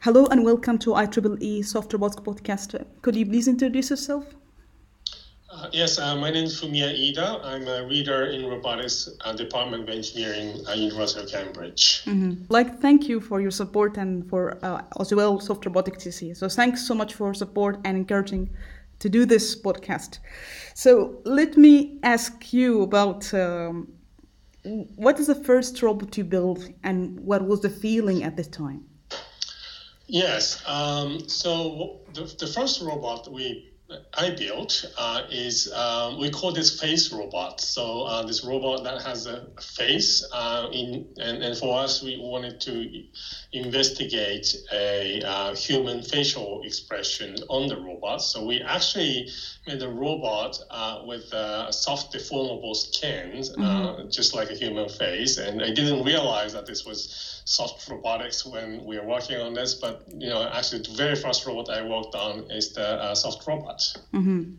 Hello and welcome to IEEE Soft Robotics Podcast. Could you please introduce yourself? Uh, yes, uh, my name is Fumiya Iida. I'm a reader in robotics uh, Department of Engineering at University of Cambridge. Mm-hmm. Like, thank you for your support and for uh, as well Soft Robotics TC. So thanks so much for support and encouraging to do this podcast. So let me ask you about um, what is the first robot you built and what was the feeling at the time? Yes. Um, so the, the first robot we I built uh, is um, we call this face robot. So uh, this robot that has a face uh, in and, and for us we wanted to investigate a uh, human facial expression on the robot. So we actually made a robot uh, with uh, soft deformable skins, mm-hmm. just like a human face. And I didn't realize that this was soft robotics when we were working on this, but you know, actually, the very first robot I worked on is the uh, soft robot. Mm-hmm.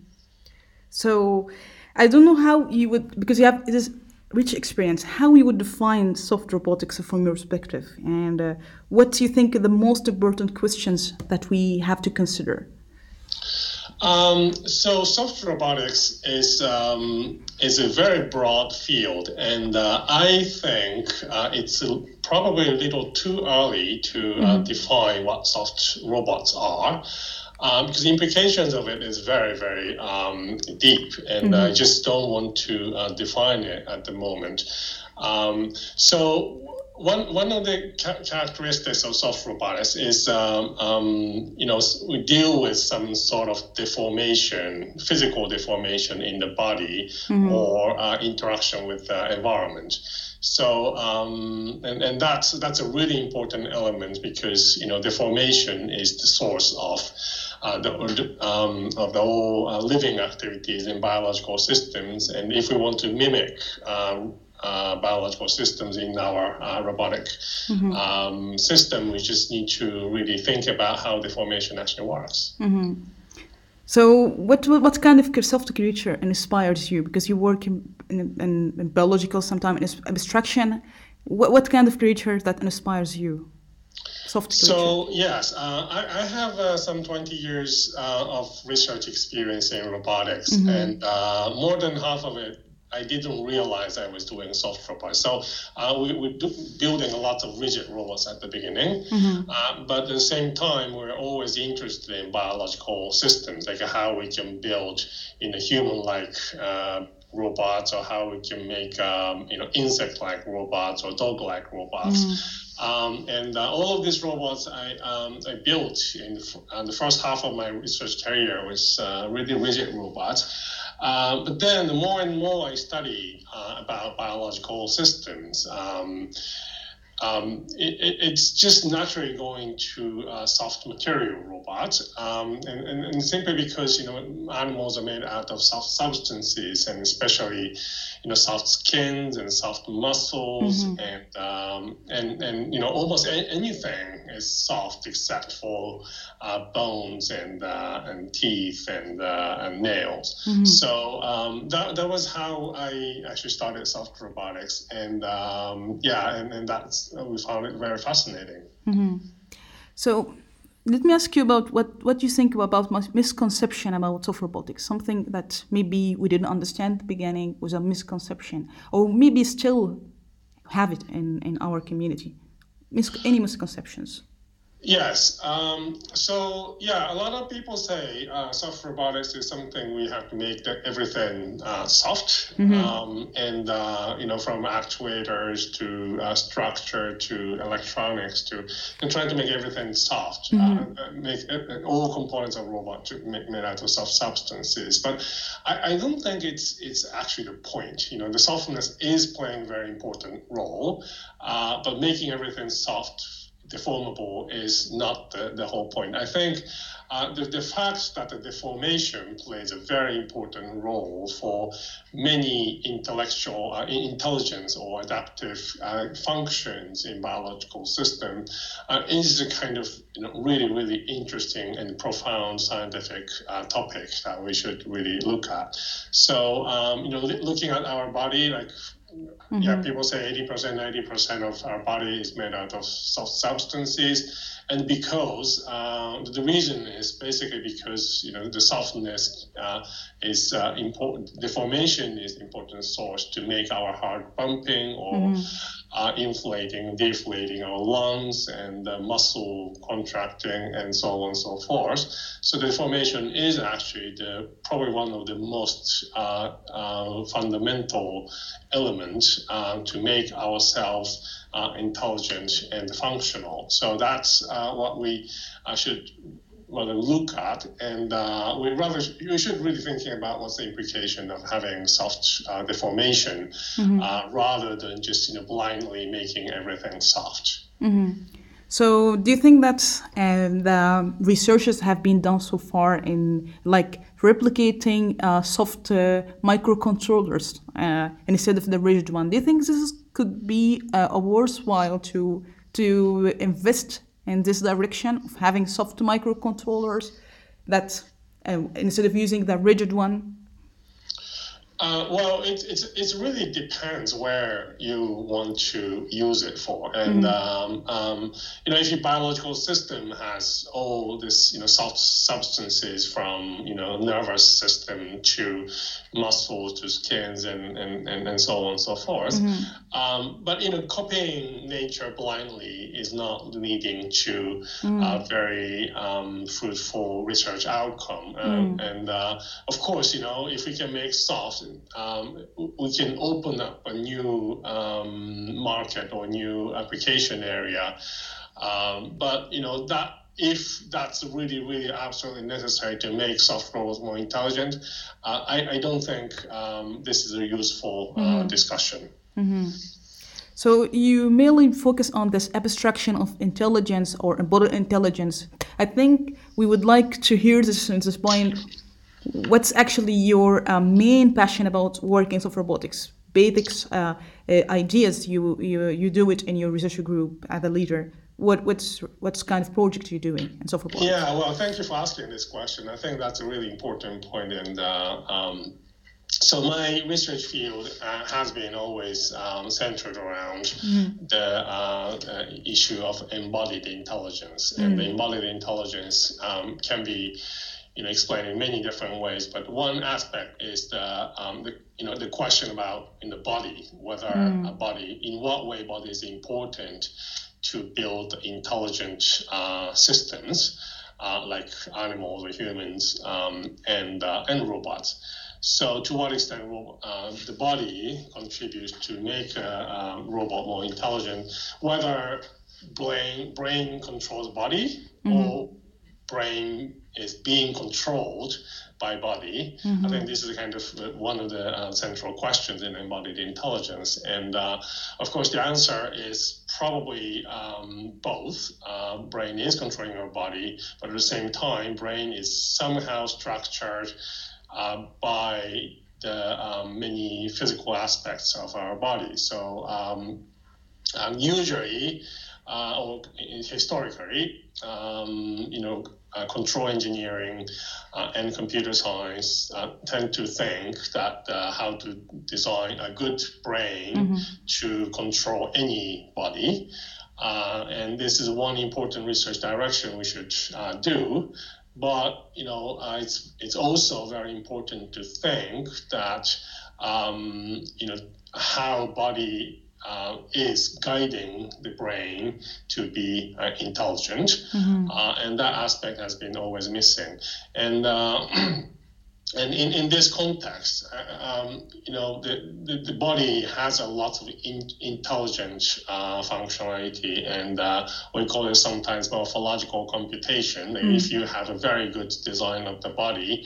So, I don't know how you would because you have this rich experience. How you would define soft robotics from your perspective, and uh, what do you think are the most important questions that we have to consider? Um, so soft robotics is um, is a very broad field, and uh, I think uh, it's probably a little too early to uh, mm-hmm. define what soft robots are. Um, because the implications of it is very, very um, deep, and mm-hmm. I just don't want to uh, define it at the moment. Um, so one one of the ca- characteristics of soft robotics is um, um, you know we deal with some sort of deformation, physical deformation in the body mm-hmm. or uh, interaction with the environment. So um, and and that's that's a really important element because you know deformation is the source of uh, the, um, of the whole uh, living activities in biological systems, and if we want to mimic uh, uh, biological systems in our uh, robotic mm-hmm. um, system. We just need to really think about how the formation actually works. Mm-hmm. So, what what kind of soft creature inspires you? Because you work in, in, in biological, sometimes in abstraction. What, what kind of creature that inspires you? Soft so yes, uh, I, I, have uh, some 20 years uh, of research experience in robotics, mm-hmm. and uh, more than half of it I didn't realize I was doing soft robots. So uh, we were building a lot of rigid robots at the beginning, mm-hmm. uh, but at the same time, we're always interested in biological systems, like how we can build in a human-like uh, robots, or how we can make um, you know insect-like robots or dog-like robots. Mm-hmm. Um, and uh, all of these robots I, um, I built in the, uh, the, first half of my research career was uh, really rigid robots. Uh, but then the more and more I study uh, about biological systems, um, um, it, it's just naturally going to uh, soft material robots, um, and, and, and, simply because you know animals are made out of soft substances, and especially you know soft skins and soft muscles, mm-hmm. and um, and and you know almost a- anything is soft except for uh, bones and uh, and teeth and uh, and nails. Mm-hmm. So um, that that was how I actually started soft robotics, and um, yeah, and, and that's we found it very fascinating. Mm-hmm. So let me ask you about what, what you think about misconception about soft robotics, something that maybe we didn't understand at the beginning was a misconception, or maybe still have it in, in our community. Mis- any misconceptions? Yes. Um, so yeah, a lot of people say uh, soft robotics is something we have to make everything uh, soft, mm-hmm. um, and uh, you know from actuators to uh, structure to electronics to and trying to make everything soft, uh, mm-hmm. make all components of robot to make made out of soft substances. But I, I don't think it's it's actually the point. You know, the softness is playing a very important role, uh, but making everything soft deformable is not the, the whole point. I think uh, the, the fact that the deformation plays a very important role for many intellectual uh, intelligence or adaptive uh, functions in biological system uh, is a kind of you know, really, really interesting and profound scientific uh, topic that we should really look at. So, um, you know, looking at our body, like Mm-hmm. Yeah, people say 80%, 90% of our body is made out of soft substances. And because uh, the reason is basically because you know the softness uh, is uh, important, the formation is important source to make our heart pumping or mm-hmm uh, inflating, deflating our lungs and uh, muscle contracting and so on and so forth. So the formation is actually the, probably one of the most uh, uh fundamental elements uh, to make ourselves uh, intelligent and functional. So that's what we should rather look at, and uh, we rather you should really thinking about what's the implication of having soft uh, deformation mm-hmm. uh, rather than just you know blindly making everything soft. Mm-hmm. So, do you think that uh, the researches have been done so far in like replicating uh, soft uh, microcontrollers instead of the rigid one? Do you think this could be a worthwhile to to invest in this direction of having soft microcontrollers that uh, instead of using the rigid one uh, well, it, it's, it really depends where you want to use it for. And, mm um, um, you know, if your biological system has all this, you know, soft substances from, you know, nervous system to muscles to skins and, and, and, and so on and so forth. Mm-hmm. Um, but, you know, copying nature blindly is not leading to mm. a very um, fruitful research outcome. Mm. and, uh, of course, you know, if we can make soft um, we can open up a new um, market or new application area. Um, but you know that if that's really, really absolutely necessary to make software more intelligent, uh, I, I, don't think um, this is a useful uh, mm-hmm. discussion. Mm-hmm. So you mainly focus on this abstraction of intelligence or embodied intelligence. I think we would like to hear this in this point what's actually your uh, main passion about workings of robotics? Basics uh, uh, ideas you, you you do it in your research group as a leader. What what's what's kind of project you're doing and so forth? Yeah, well, thank you for asking this question. I think that's a really important point, and uh, um, so my research field uh, has been always um, centered around mm. the uh, uh, issue of embodied intelligence, mm. and the embodied intelligence um, can be you know, explained in many different ways. But one aspect is the, um, the you know, the question about in the body, whether mm. a body, in what way body is important to build intelligent uh, systems uh, like animals or humans um, and uh, and robots. So, to what extent uh, the body contributes to make a, a, robot more intelligent, whether brain brain controls body mm-hmm. or brain is being controlled by body. Mm-hmm. I think this is kind of one of the uh, central questions in embodied intelligence. And uh, of course, the answer is probably um, both. Uh, brain is controlling our body, but at the same time, brain is somehow structured uh, by the um, many physical aspects of our body. So um, usually, uh, or historically, um, you know, uh, control engineering uh, and computer science uh, tend to think that uh, how to design a good brain mm-hmm. to control any body. Uh, and this is one important research direction we should uh, do. But you know, it's it's also very important to think that um, you know how body uh, is guiding the brain to be uh, intelligent, mm-hmm. uh, and that aspect has been always missing. And uh, and in, in this context, uh, um, you know, the, the, the, body has a lot of in, intelligent uh, functionality, and we call it sometimes morphological computation. Mm-hmm. If you have a very good design of the body,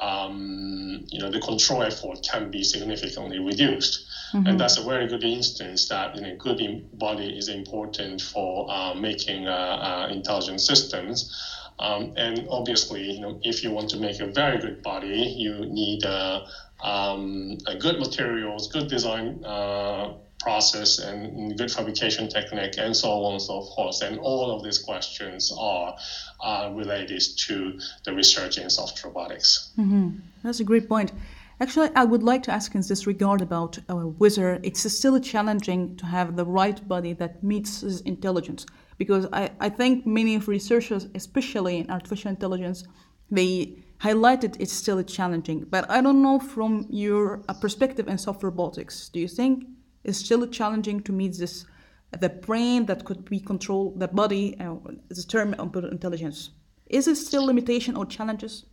um, you know, the control effort can be significantly reduced. Mm-hmm. And that's a very good instance that you know, good body is important for uh, making uh, uh, intelligent systems. Um, and obviously, you know, if you want to make a very good body, you need uh, um, good materials, good design uh, process and good fabrication technique and so on and so forth. And all of these questions are uh, related to the research in soft robotics. Mm-hmm. That's a great point. Actually, I would like to ask in this regard about uh, whether it's still challenging to have the right body that meets his intelligence. Because I, I think many of researchers, especially in artificial intelligence, they highlighted it's still challenging. But I don't know from your uh, perspective in soft robotics, do you think it's still challenging to meet this the brain that could be control the body uh, the term of intelligence is it still limitation or challenges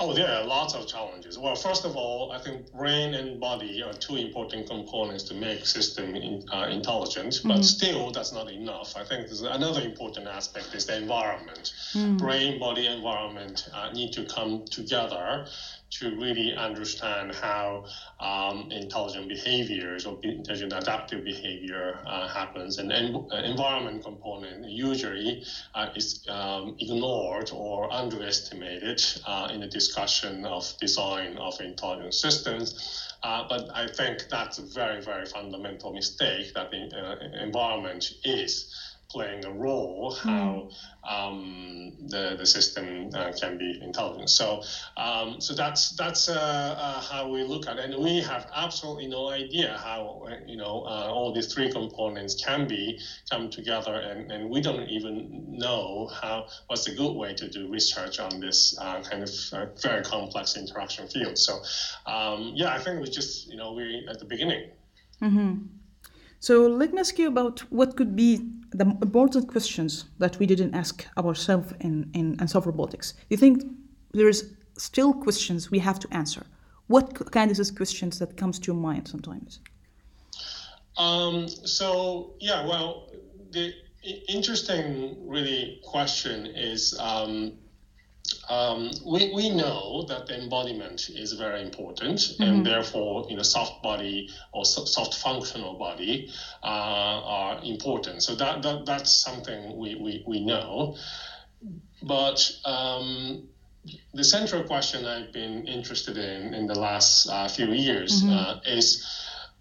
Oh, there are lots of challenges. Well, first of all, I think brain and body are two important components to make system in, uh, intelligent, mm-hmm. but still that's not enough. I think there's another important aspect is the environment. Mm-hmm. Brain, body, environment uh, need to come together to really understand how um, intelligent behaviors or intelligent adaptive behavior uh, happens. And, and uh, environment component usually uh, is um, ignored or underestimated uh, in the discussion of design of intelligent systems. Uh, but I think that's a very, very fundamental mistake that the uh, environment is playing a role hmm. how um, the, the system uh, can be intelligent. So um, so that's that's uh, uh, how we look at it. And we have absolutely no idea how you know uh, all these three components can be come together, and, and we don't even know how what's a good way to do research on this uh, kind of uh, very complex interaction field. So um, yeah, I think we just you know we at the beginning. Mm-hmm. So let me ask you about what could be the important questions that we didn't ask ourselves in, in, in soft robotics. Do you think there's still questions we have to answer? What kind of questions that comes to your mind sometimes? Um, so yeah, well, the interesting really question is um, um, we, we know that the embodiment is very important, mm-hmm. and therefore, you know, soft body or so, soft functional body uh, are important. So that, that that's something we, we, we know. But um, the central question I've been interested in in the last uh, few years mm-hmm. uh, is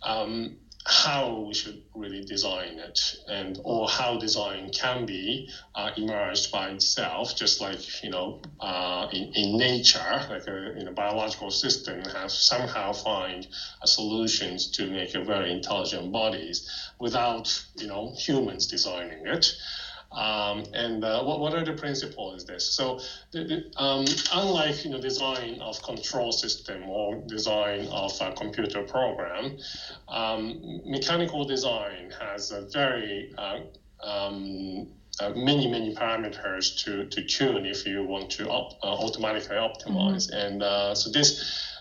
um, how we should really design it and or how design can be uh, emerged by itself just like you know uh, in, in nature like a you know, biological system have somehow find solutions to make a very intelligent bodies without you know humans designing it um, and uh, what, what are the principles is this? So the, the, um, unlike you know design of control system or design of a computer program, um, mechanical design has a very uh, um, uh, many many parameters to, to tune if you want to op- uh, automatically optimize mm-hmm. and uh, so this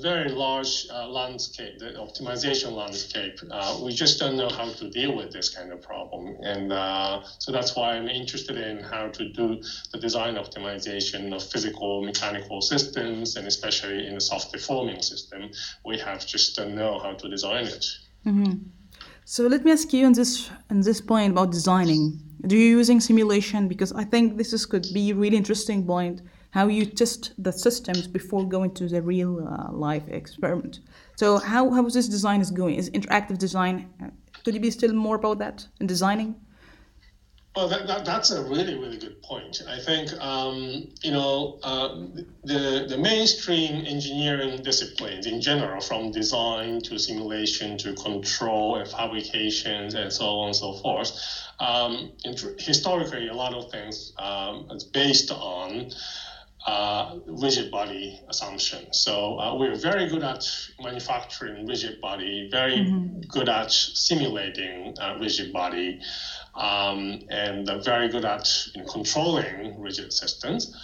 very large uh, landscape, the optimization landscape. Uh, we just don't know how to deal with this kind of problem. And uh, so that's why I'm interested in how to do the design optimization of physical mechanical systems, and especially in the soft deforming system, we have just don't know how to design it. Mm-hmm. So let me ask you on this on this point about designing. Do you using simulation? Because I think this is, could be really interesting point how you test the systems before going to the real uh, life experiment. So how, how this design is going? Is interactive design, uh, could you be still more about that in designing? Well, that, that, that's a really, really good point. I think, um, you know, uh, the, the mainstream engineering disciplines in general, from design to simulation to control and fabrications and so on and so forth, um, historically, a lot of things um, is based on uh, rigid body assumption. So uh, we're very good at manufacturing rigid body, very mm-hmm. good at simulating uh, rigid body, um, and very good at you know, controlling rigid systems.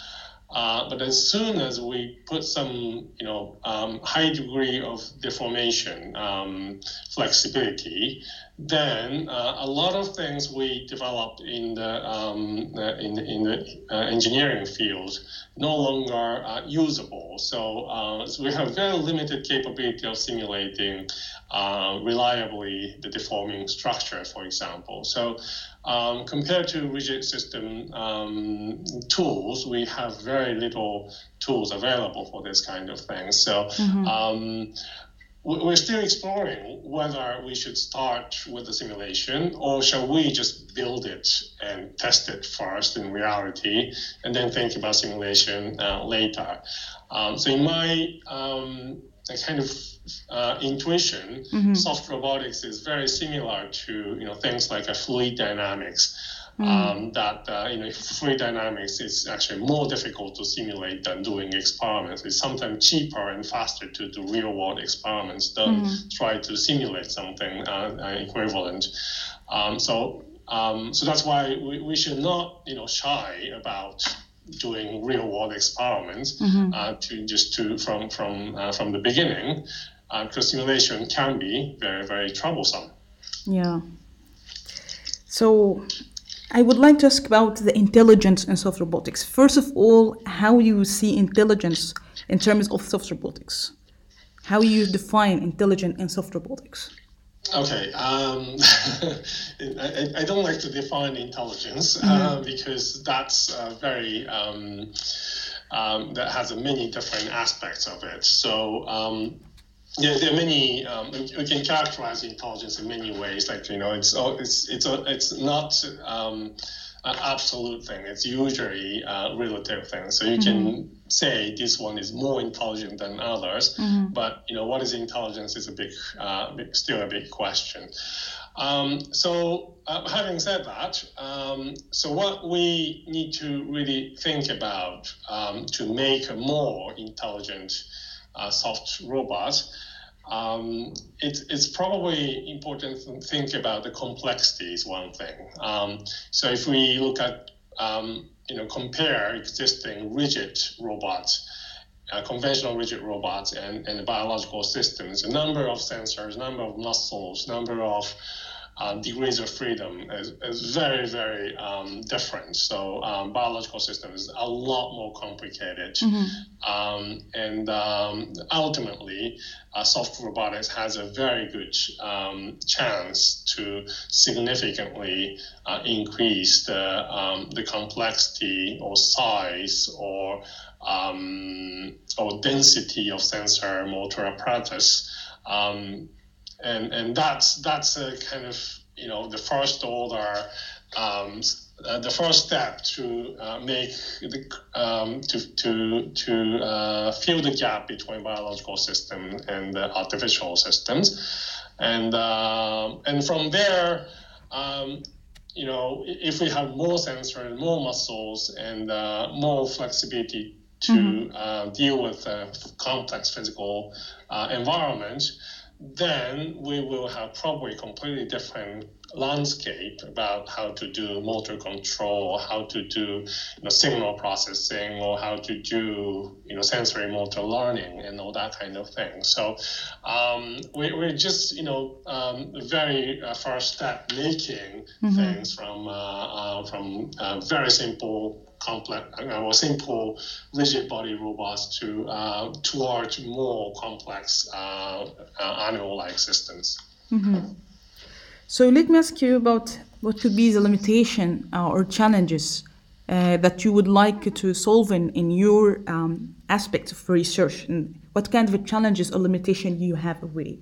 Uh, but as soon as we put some, you know, um, high degree of deformation, um, flexibility, then uh, a lot of things we developed in the um, in, in the uh, engineering field no longer uh, usable. So, uh, so, we have very limited capability of simulating uh, reliably the deforming structure, for example. So. Um, compared to rigid system um, tools, we have very little tools available for this kind of thing. So, mm-hmm um, we're still exploring whether we should start with the simulation or shall we just build it and test it first in reality and then think about simulation uh, later. Um, so in my um, kind of uh, intuition, mm-hmm. soft robotics is very similar to you know things like a fluid dynamics mm. um, that uh, you know fluid dynamics is actually more difficult to simulate than doing experiments. It's sometimes cheaper and faster to do real world experiments than mm. try to simulate something uh, uh, equivalent. Um, so um, so that's why we, we should not you know shy about doing real world experiments mm-hmm. uh, to just to from from uh, from the beginning uh, simulation can be very very troublesome yeah so I would like to ask about the intelligence in soft robotics. First of all, how you see intelligence in terms of soft robotics. How you define intelligent in soft robotics. Okay, um, I, I, don't like to define intelligence uh, mm-hmm. uh, because that's uh, very um, um, that has many different aspects of it. So yeah, there are many. Um, we can characterize intelligence in many ways. Like you know, it's it's it's a, it's not um, an absolute thing. It's usually a relative thing. So you mm-hmm. can say this one is more intelligent than others, mm-hmm. but you know, what is intelligence is a big, uh, big still a big question. Um, so, uh, having said that, um, so what we need to really think about um, to make a more intelligent uh, soft robot, um, it, it's probably important to think about the complexity is one thing. Um, so if we look at, um, you know, compare existing rigid robots, uh, conventional rigid robots and, and biological systems, a number of sensors, number of muscles, number of uh, degrees of freedom is, is very, very um, different. So um, biological system is a lot more complicated. Mm-hmm. Um, and um, ultimately, uh, soft robotics has a very good um, chance to significantly uh, increase the, um, the complexity or size or, or density of sensor motor apparatus. And and that's that's a kind of you know the first order um, uh, the first step to uh, make the, um, to to to uh, fill the gap between biological system and artificial systems, and um, and from there, um, you know, if we have more sensors, and more muscles, and uh, more flexibility to mm-hmm. Uh, deal with complex physical uh, environment, then we will have probably completely different landscape about how to do motor control, how to do you know, signal processing, or how to do you know sensory motor learning and all that kind of thing. So um, we, we're just you know um, very uh, first step making mm-hmm. things from uh, uh, from uh, very simple complex uh, or simple rigid body robots to uh, towards more complex uh, uh, animal-like systems. Mm-hmm. So let me ask you about what could be the limitation uh, or challenges uh, that you would like to solve in, in your um, aspect of research and what kind of challenges or limitation you have already?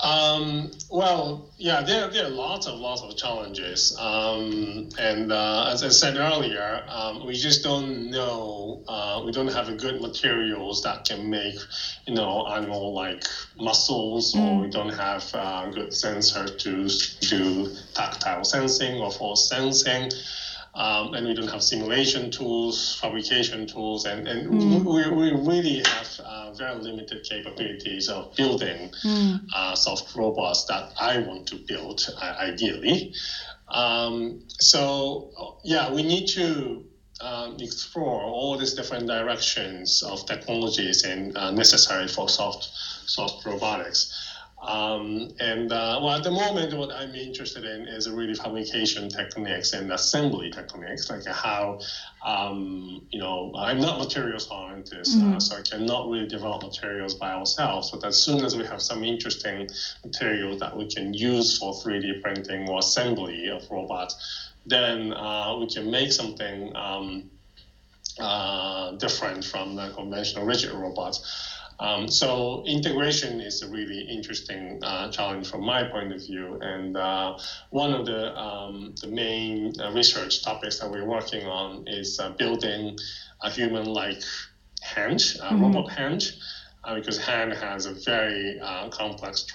Um, well, yeah, there, there are lots of lots of challenges, um, and uh, as I said earlier, um, we just don't know. Uh, we don't have a good materials that can make, you know, animal like muscles, mm. or we don't have uh, good sensor to do tactile sensing or force sensing. Um, and we don't have simulation tools, fabrication tools, and, and mm. we, we really have uh, very limited capabilities of building mm. uh, soft robots that I want to build, uh, ideally. Um, so, yeah, we need to um, explore all these different directions of technologies and uh, necessary for soft soft robotics. Um, and uh, well, at the moment, what I'm interested in is really fabrication techniques and assembly techniques, like how, um, you know, I'm not material scientist, uh, mm-hmm. uh, so I cannot really develop materials by ourselves. But as soon as we have some interesting materials that we can use for 3D printing or assembly of robots, then uh, we can make something um, uh, different from the conventional rigid robots. Um, so integration is a really interesting uh, challenge from my point of view, and uh, one of the um, the main uh, research topics that we're working on is uh, building a human-like hand, mm-hmm. robot hand, uh, because hand has a very uh, complex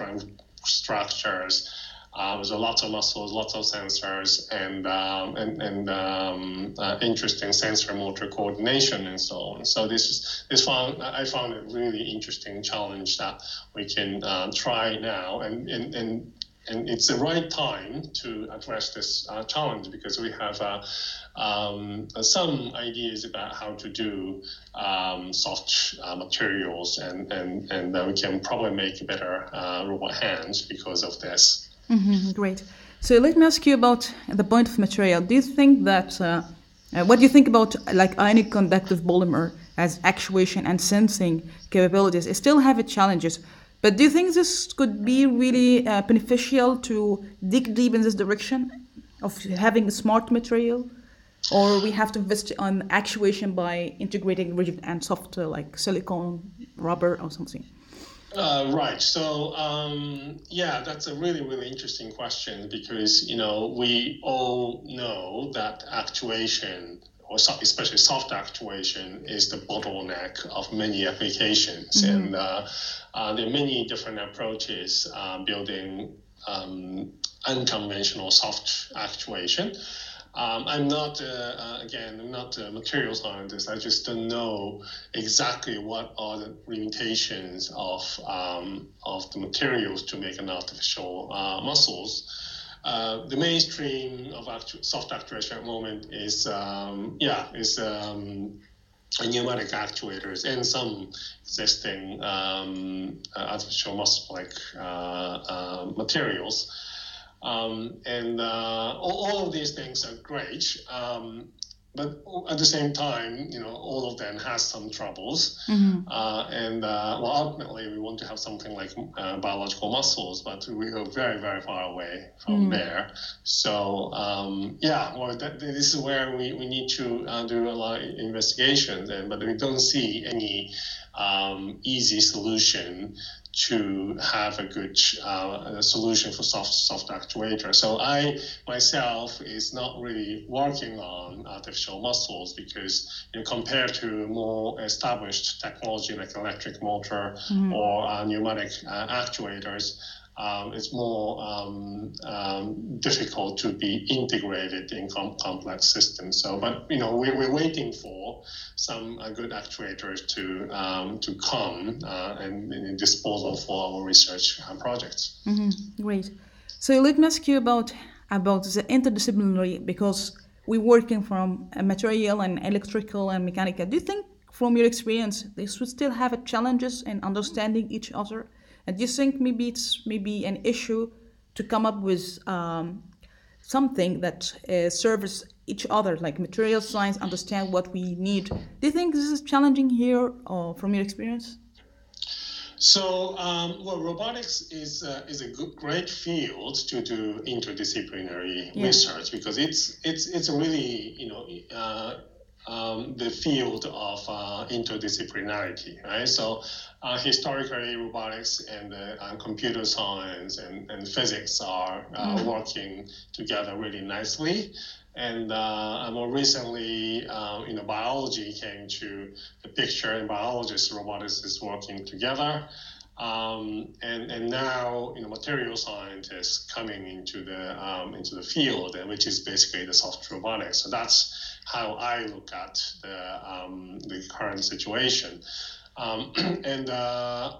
structures uh, there's a lot of muscles, lots of sensors, and um, and, and um, uh, interesting sensor motor coordination and so on. So this is this found I found it really interesting challenge that we can uh, try now, and and and. And it's the right time to address this uh, challenge because we have uh, um, some ideas about how to do um, soft uh, materials, and, and, and we can probably make better robot hands because of this. Mm-hmm, great. So let me ask you about the point of material. Do you think that uh, uh, what do you think about like ionic conductive polymer as actuation and sensing capabilities? It still have its challenges, but do you think this could be really uh, beneficial to dig deep in this direction of having a smart material? Or we have to invest on actuation by integrating rigid and soft, uh, like silicone, rubber, or something? Uh, right. So um, yeah, that's a really really interesting question because you know we all know that actuation or especially soft actuation is the bottleneck of many applications, mm-hmm. and uh, uh, there are many different approaches uh, building um, unconventional soft actuation. Um, I'm not, uh, uh, again, I'm not a material scientist. I just don't know exactly what are the limitations of, um, of the materials to make an artificial uh, muscles. Uh, the mainstream of actu- soft actuation at the moment is, um, yeah, is um, pneumatic actuators and some existing um, uh, artificial muscle-like uh, materials. Um, and uh, all, all, of these things are great. Um, but at the same time, you know, all of them has some troubles. Mm-hmm. Uh, and uh, well, ultimately, we want to have something like uh, biological muscles, but we are very, very far away from mm-hmm. there. So um, yeah, well, that, this is where we, we need to uh, do a lot of investigations, and but we don't see any um, easy solution to have a good uh, solution for soft soft actuator. So I myself is not really working on artificial muscles because you know, compared to more established technology like electric motor mm-hmm. or uh, pneumatic uh, actuators, um, it's more um, um, difficult to be integrated in com- complex systems. So, but you know, we're, we're waiting for some uh, good actuators to um, to come uh, and, and disposal for our research uh, projects. Mm-hmm. Great. So let me ask you about about the interdisciplinary because we're working from material and electrical and mechanical. Do you think, from your experience, this would still have challenges in understanding each other? And do you think maybe it's maybe an issue to come up with um, something that uh, serves each other, like material science, understand what we need? Do you think this is challenging here, or from your experience? So, um, well, robotics is uh, is a good, great field to do interdisciplinary yeah. research because it's it's it's really you know uh, um, the field of uh, interdisciplinarity, right? So uh, historically, robotics and uh, computer science and, and physics are uh, mm-hmm. working together really nicely. And uh, more recently, uh, you know, biology came to the picture, and biologists, robotics is working together. Um, and, and now you know material scientists coming into the um, into the field, and which is basically the soft robotics. So that's how I look at the um, the current situation. Um, and uh,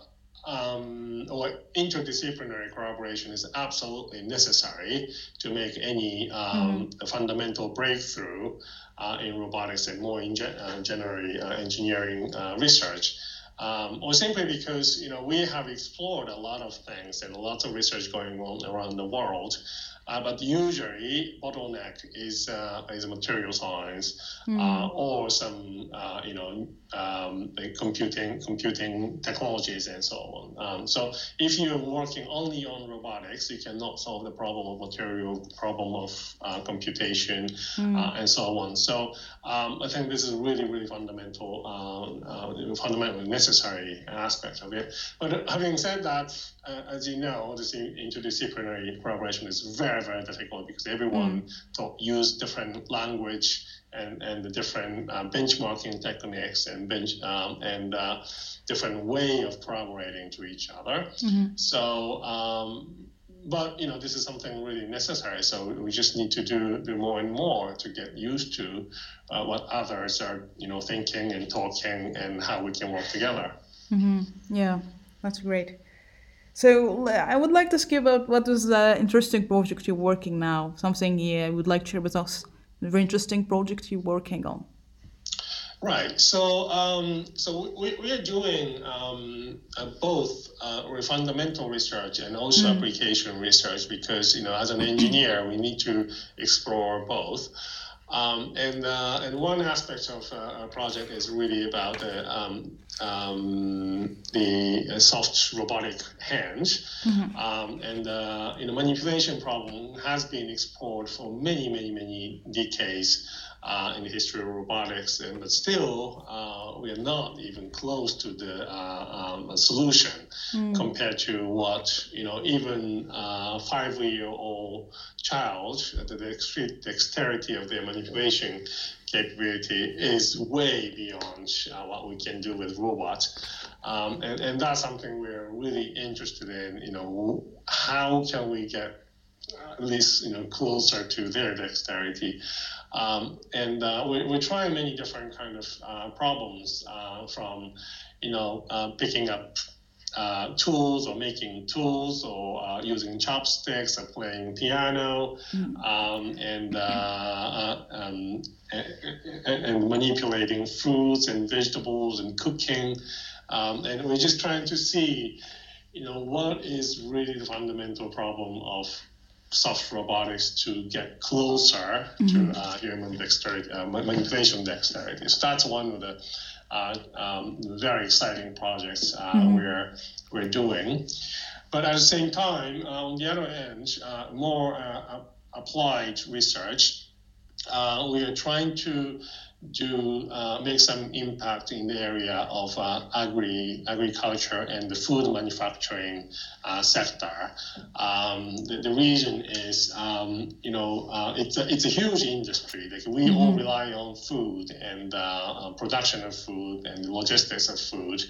um, or interdisciplinary collaboration is absolutely necessary to make any um, mm-hmm. fundamental breakthrough uh, in robotics and more in gen- uh, generally uh, engineering uh, research. Um, or simply because you know we have explored a lot of things and lots of research going on around the world, uh, but usually bottleneck is uh, is material science mm. uh, or some uh, you know um, computing computing technologies and so on. Um, so if you're working only on robotics, you cannot solve the problem of material, problem of uh, computation, mm. and so on. So um, I think this is really really fundamental, fundamentally necessary aspect of it. But having said that, as you know, this interdisciplinary collaboration is very very, very difficult because everyone mm. talk, use different language and, and the different uh, benchmarking techniques and bench um, and uh, different way of collaborating to each other. Mm-hmm. So, um, but you know, this is something really necessary. So we just need to do, do more and more to get used to uh, what others are, you know, thinking and talking and how we can work together. Mm-hmm. Yeah, that's great. So I would like to ask you about what is the interesting project you're working now. Something you would like to share with us. Very interesting project you're working on. Right. So, um, so we, we are doing um, uh, both uh, fundamental research and also mm. application research because you know, as an engineer, we need to explore both. Um, and uh, and one aspect of uh, a project is really about the um, um, the uh, soft robotic hand, mm-hmm. Um, and uh, you know manipulation problem has been explored for many many many decades uh, in the history of robotics, and but still uh, we are not even close to the uh, um, solution mm. compared to what you know even uh, five-year-old child the extreme dexterity of their manipulation capability is way beyond uh, what we can do with robots. Um, and, and that's something we're really interested in. You know, how can we get at least you know closer to their dexterity? Um, and uh, we, we're trying many different kind of uh, problems uh, from, you know, uh, picking up uh, tools or making tools or uh, using chopsticks or playing piano mm. um, and, um, and, and, manipulating fruits and vegetables and cooking. Um, and we're just trying to see, you know, what is really the fundamental problem of soft robotics to get closer mm-hmm. to uh, human dexterity, uh, manipulation dexterity. So that's one of the uh, um, very exciting projects uh, mm-hmm. we're we're doing. But at the same time, uh, on the other end, uh, more applied research. we are trying to to uh, make some impact in the area of uh, agri agriculture and the food manufacturing uh, sector. Um, the, the, reason is, um, you know, uh, it's a, it's a huge industry. Like we mm-hmm. all rely on food and uh, production of food and logistics of food,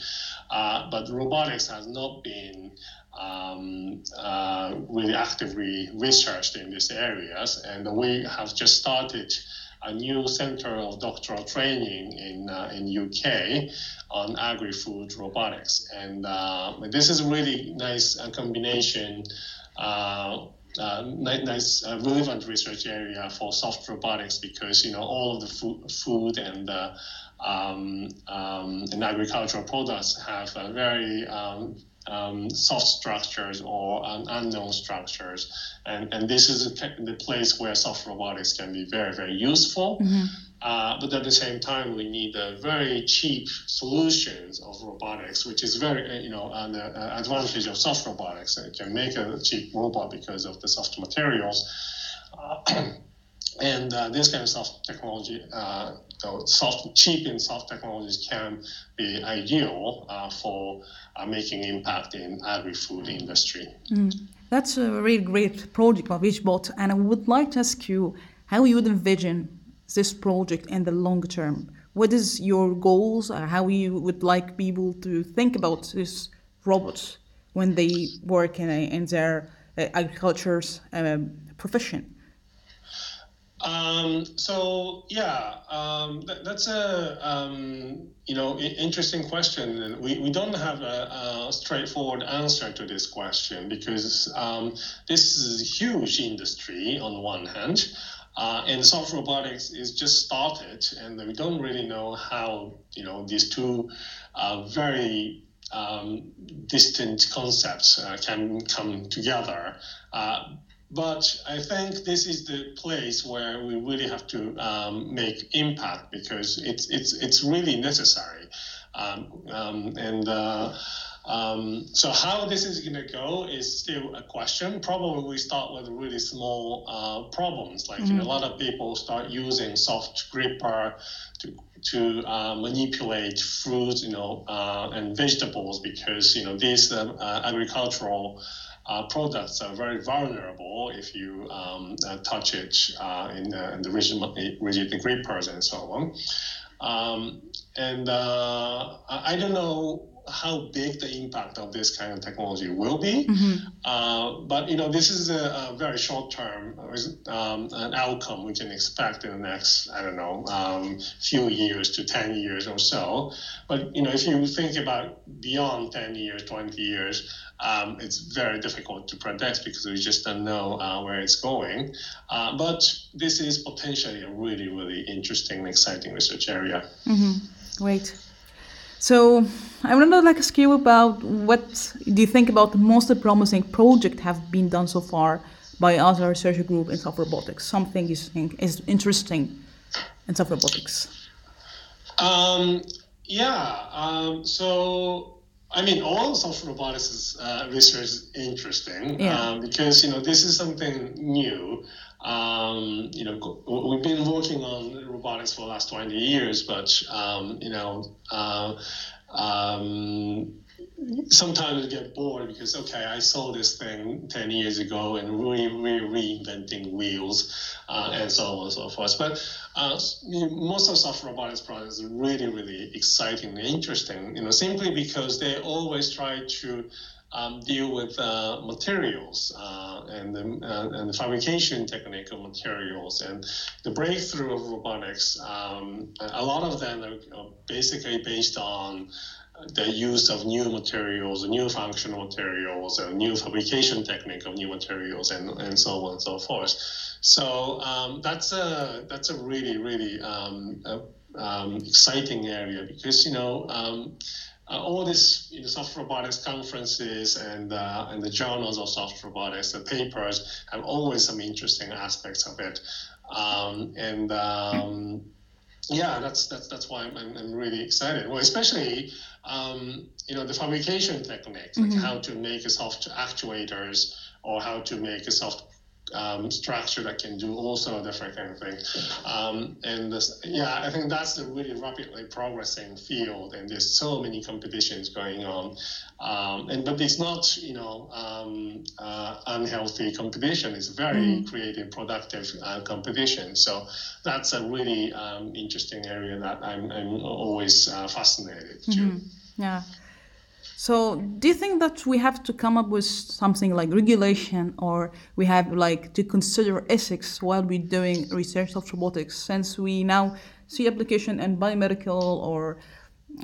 uh, but robotics has not been um, really actively researched in these areas, and we have just started a new center of doctoral training in uh, in UK on agri-food robotics, and uh, this is a really nice uh, combination. Uh, uh, nice, uh, relevant research area for soft robotics because you know all of the food, food and um, um, and agricultural products have a very um, um, soft structures or um, unknown structures. And, and this is a, the place where soft robotics can be very, very useful. Mm-hmm. Uh, but at the same time, we need a very cheap solutions of robotics, which is very, uh, you know, an uh, advantage of soft robotics. It can make a cheap robot because of the soft materials. Uh, and uh, this kind of soft technology, uh, soft, cheap and soft technologies can be ideal uh, for uh, making impact in agri-food industry. Mm. That's a really great project of Wishbot, and I would like to ask you how you would envision this project in the long term. What is your goals? Uh, how you would like people to think about this robots when they work in, in their uh, agriculture's um, profession? Um, so yeah, um, that, that's a um, you know interesting question, we, we don't have a, a straightforward answer to this question because um, this is a huge industry on one hand, uh, and soft robotics is just started, and we don't really know how you know these two uh, very um, distant concepts uh, can come together. But I think this is the place where we really have to um, make impact because it's it's it's really necessary, um, um, and. Uh, um, so how this is going to go is still a question. Probably we start with really small uh, problems, like mm-hmm. you know, a lot of people start using soft gripper to to uh, manipulate fruits, you know, uh, and vegetables because you know these uh, agricultural uh, products are very vulnerable if you um, uh, touch it uh, in, in, the rigid, rigid grippers and so on. Um, and I don't know how big the impact of this kind of technology will be. Mm-hmm. Uh, but you know, this is a, a very short term um, an outcome we can expect in the next I don't know um, few years to ten years or so. But you know, if you think about beyond ten years, twenty years. Um, it's very difficult to predict because we just don't know uh, where it's going. Uh, but this is potentially a really, really interesting and exciting research area. Mm-hmm. Great. So I want to like ask you about what do you think about the most promising project have been done so far by other research group in soft robotics? Something you think is interesting in soft robotics? Um, yeah. Um, so I mean, all soft robotics is, uh, research is interesting yeah. um, because you know this is something new. Um, you know, we've been working on robotics for the last 20 years, but, um, you know, uh, um, sometimes get bored because, okay, I saw this thing 10 years ago and re, re reinventing wheels uh, and so on and so forth. But uh, most of soft robotics projects are really, really exciting and interesting, you know, simply because they always try to um, deal with uh, materials uh, and, the, uh, and the fabrication technique of materials and the breakthrough of robotics. Um, a lot of them are basically based on the use of new materials, new functional materials, a new fabrication technique of new materials, and, and so on and so forth. So um, that's a that's a really really um, a, um, exciting area because you know um, uh, all these you know, soft robotics conferences and uh, and the journals of soft robotics, the papers have always some interesting aspects of it, um, and um, yeah, that's that's that's why I'm, I'm, really excited. Well, especially um, you know the fabrication techniques, like mm-hmm. how to make a soft actuators or how to make a soft um, structure that can do also different kind of thing. Um, and this, yeah, I think that's a really rapidly progressing field, and there's so many competitions going on. Um, and but it's not, you know, um, uh, unhealthy competition. It's very mm-hmm. creative, productive uh, competition. So that's a really um, interesting area that I'm, I'm always uh, fascinated mm-hmm. to. Yeah. So, do you think that we have to come up with something like regulation, or we have like to consider ethics while we're doing research of robotics, since we now see application in biomedical or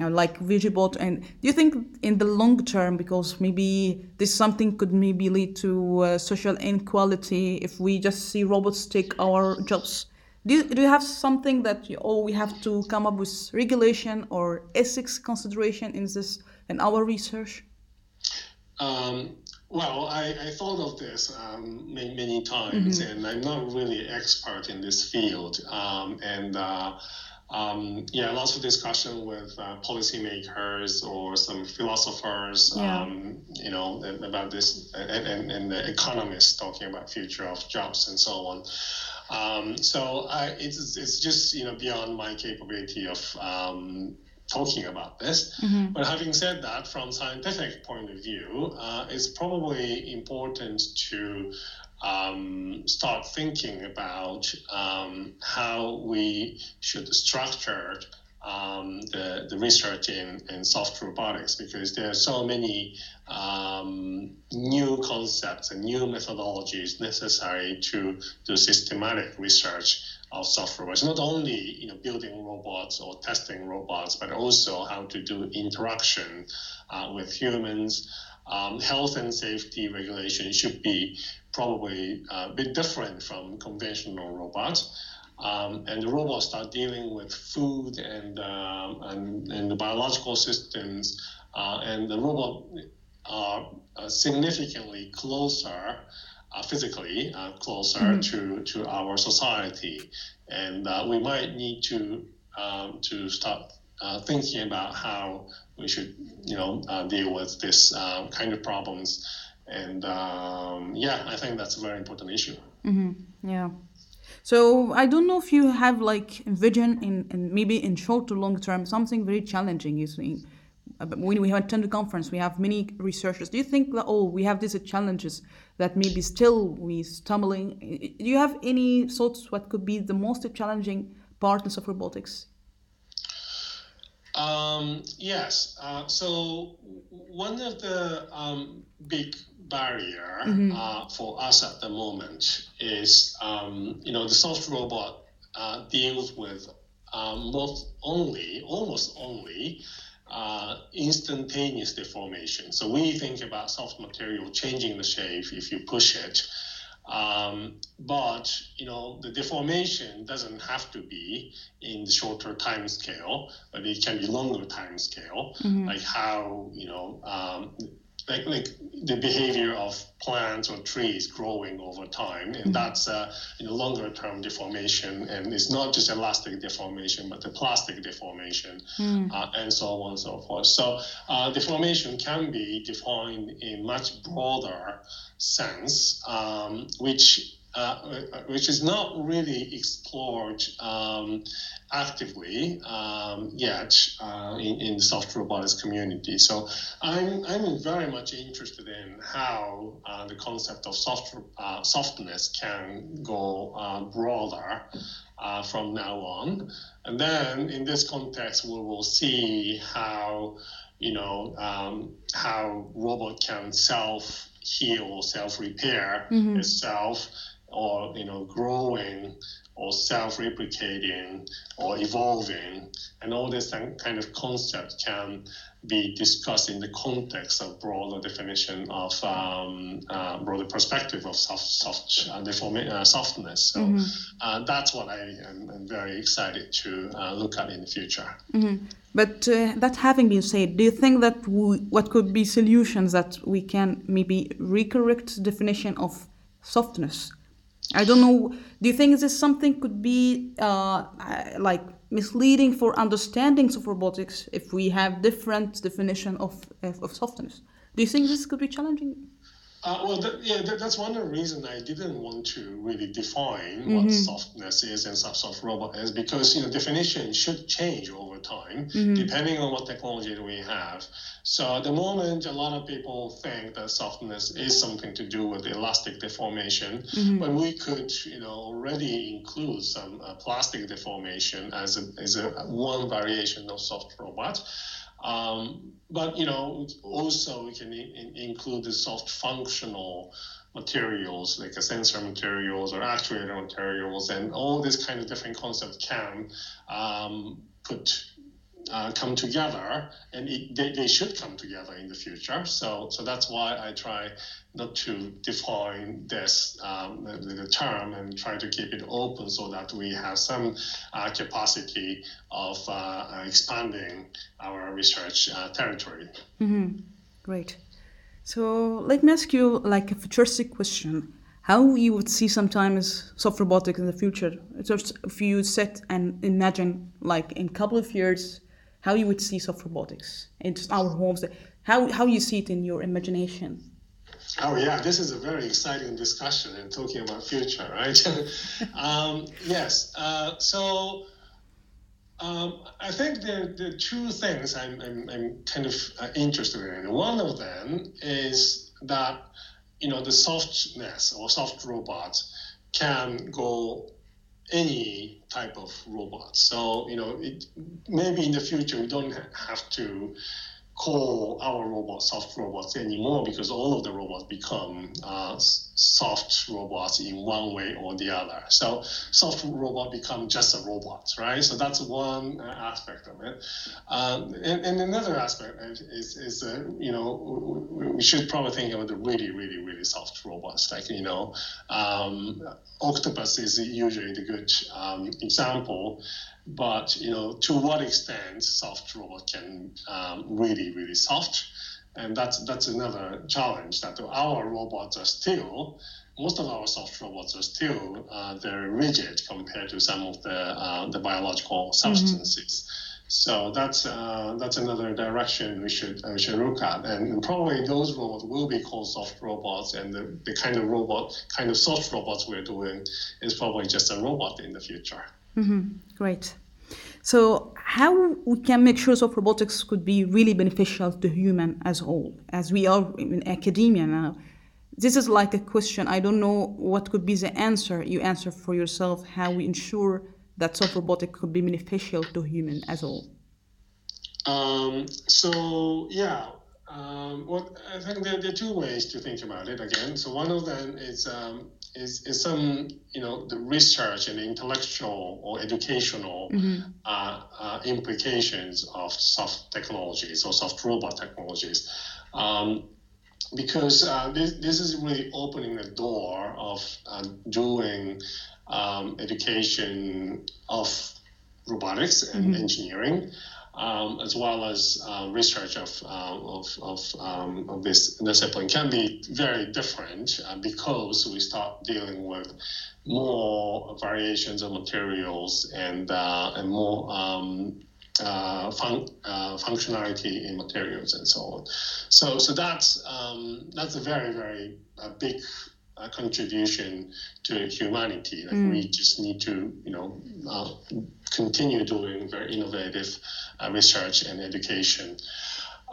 uh, like Vigibot? And do you think in the long term, because maybe this something could maybe lead to uh, social inequality if we just see robots take our jobs? Do you, do you have something that you, oh we have to come up with regulation or ethics consideration in this in our research? Um, well, I, I, thought of this um, many, many times, mm-hmm. and I'm not really expert in this field. Um, and uh, um, yeah, lots of discussion with uh, policymakers or some philosophers, yeah. um, you know, about this, and, and, and, the economists talking about future of jobs and so on. Um, so I, it's, it's just you know beyond my capability of um, talking about this. Mm-hmm. But having said that, from scientific point of view, uh, it's probably important to um, start thinking about um, how we should structure um, the, the research in, in soft robotics because there are so many um, new concepts and new methodologies necessary to do systematic research of software. robots. Not only you know building robots or testing robots, but also how to do interaction uh, with humans. Um, health and safety regulation should be probably a bit different from conventional robots. Um, and the robots start dealing with food and, um, and, and the biological systems, uh, and the robot are uh, significantly closer, uh, physically uh, closer mm-hmm. to, to our society, and uh, we might need to um, to start uh, thinking about how we should, you know, deal with this kind of problems. And um, yeah, I think that's a very important issue. Mm-hmm. Yeah. So I don't know if you have like vision in, in maybe in short to long term something very challenging. You think when we attend the conference, we have many researchers. Do you think that oh we have these challenges that maybe still we stumbling? Do you have any thoughts what could be the most challenging parts of robotics? Um, yes. Uh, so one of the um, big barrier mm-hmm. uh, for us at the moment is, um, you know, the soft robot uh, deals with um, most only, almost only, uh, instantaneous deformation. So we think about soft material changing the shape if you push it. Um, but you know the deformation doesn't have to be in the shorter time scale, but it can be longer time scale, mm-hmm. like how you know um, like, like the behavior of plants or trees growing over time, and mm-hmm. that's a you know, longer term deformation, and it's not just elastic deformation, but the plastic deformation, mm. uh, and so on and so forth. So uh, deformation can be defined in much broader sense, um, which uh, which is not really explored um, actively um, yet uh, in, in the soft robotics community. So I'm, I'm very much interested in how uh, the concept of soft, uh, softness can go uh, broader uh, from now on. And then in this context, we will see how you know um, how robot can self heal, self repair mm-hmm. itself, or you know growing or self-replicating or evolving, and all this kind of concept can be discussed in the context of broader definition of um, uh, broader perspective of soft, soft uh, deforma- uh, softness. So mm-hmm. Uh, that's what I am, am very excited to uh, look at in the future. Mm-hmm. But uh, that having been said, do you think that we, what could be solutions that we can maybe recorrect definition of softness I don't know. Do you think this something could be uh, like misleading for understandings of robotics if we have different definition of, of softness? Do you think this could be challenging? Uh, well, that, yeah, that, that's one of the reasons I didn't want to really define mm-hmm. what softness is and soft soft robot is because you know definition should change over time mm-hmm. depending on what technology we have. So at the moment, a lot of people think that softness is something to do with elastic deformation, mm-hmm. but we could you know already include some uh, plastic deformation as a, as a one variation of soft robot. Um, but you know, also we can in, include the soft functional materials like a sensor materials or actuator materials, and all these kind of different concepts can um, put uh, come together, and it, they, they should come together in the future. So, so that's why I try not to define this um, the, the, term and try to keep it open so that we have some uh, capacity of uh, expanding our research uh, territory. Mm-hmm. Great. So let me ask you like a futuristic question how you would see sometimes soft robotics in the future. Just if you sit and imagine, like in a couple of years, how you would see soft robotics in our homes, how, how you see it in your imagination. Oh yeah, this is a very exciting discussion and talking about future, right? um, yes. Uh, so um, I think the the two things I'm, I'm, I'm kind of uh, interested in. One of them is that you know the softness or soft robots can go any type of robot. So you know, it, maybe in the future we don't have to call our robots soft robots anymore because all of the robots become uh, soft robots in one way or the other. So soft robot become just a robot, right? So that's one uh, aspect of it. Um, and, and, another aspect is, is uh, you know, we should probably think about the really, really, really soft robots. Like, you know, um, octopus is usually the good um, example but you know to what extent soft robot can um, really really soft and that's that's another challenge that our robots are still most of our soft robots are still uh, very rigid compared to some of the uh, the biological substances mm-hmm. so that's uh, that's another direction we should we should look at, and probably those robots will be called soft robots, and the, the kind of robot, kind of soft robots we're doing, is probably just a robot in the future. Mm-hmm. Great. So, how we can make sure soft robotics could be really beneficial to human as whole, as we are in academia now? This is like a question. I don't know what could be the answer. You answer for yourself. How we ensure that soft robotics could be beneficial to human as whole. Um, so yeah, um, well, I think there, there, are two ways to think about it again. So one of them is um, is, is some you know the research and intellectual or educational mm-hmm. uh, uh, implications of soft technologies or soft robot technologies. Um, because uh, this, this is really opening the door of uh, doing um, education of robotics and mm-hmm. engineering um, as well as uh, research of, uh, of, of, um, of, this discipline can be very different uh, because we start dealing with more variations of materials and, uh, and more um, uh, fun, uh, functionality in materials and so on. So, so that's, um, that's a very, very big uh, contribution to humanity. Like mm. we just need to, you know, uh, continue doing very innovative uh, research and education.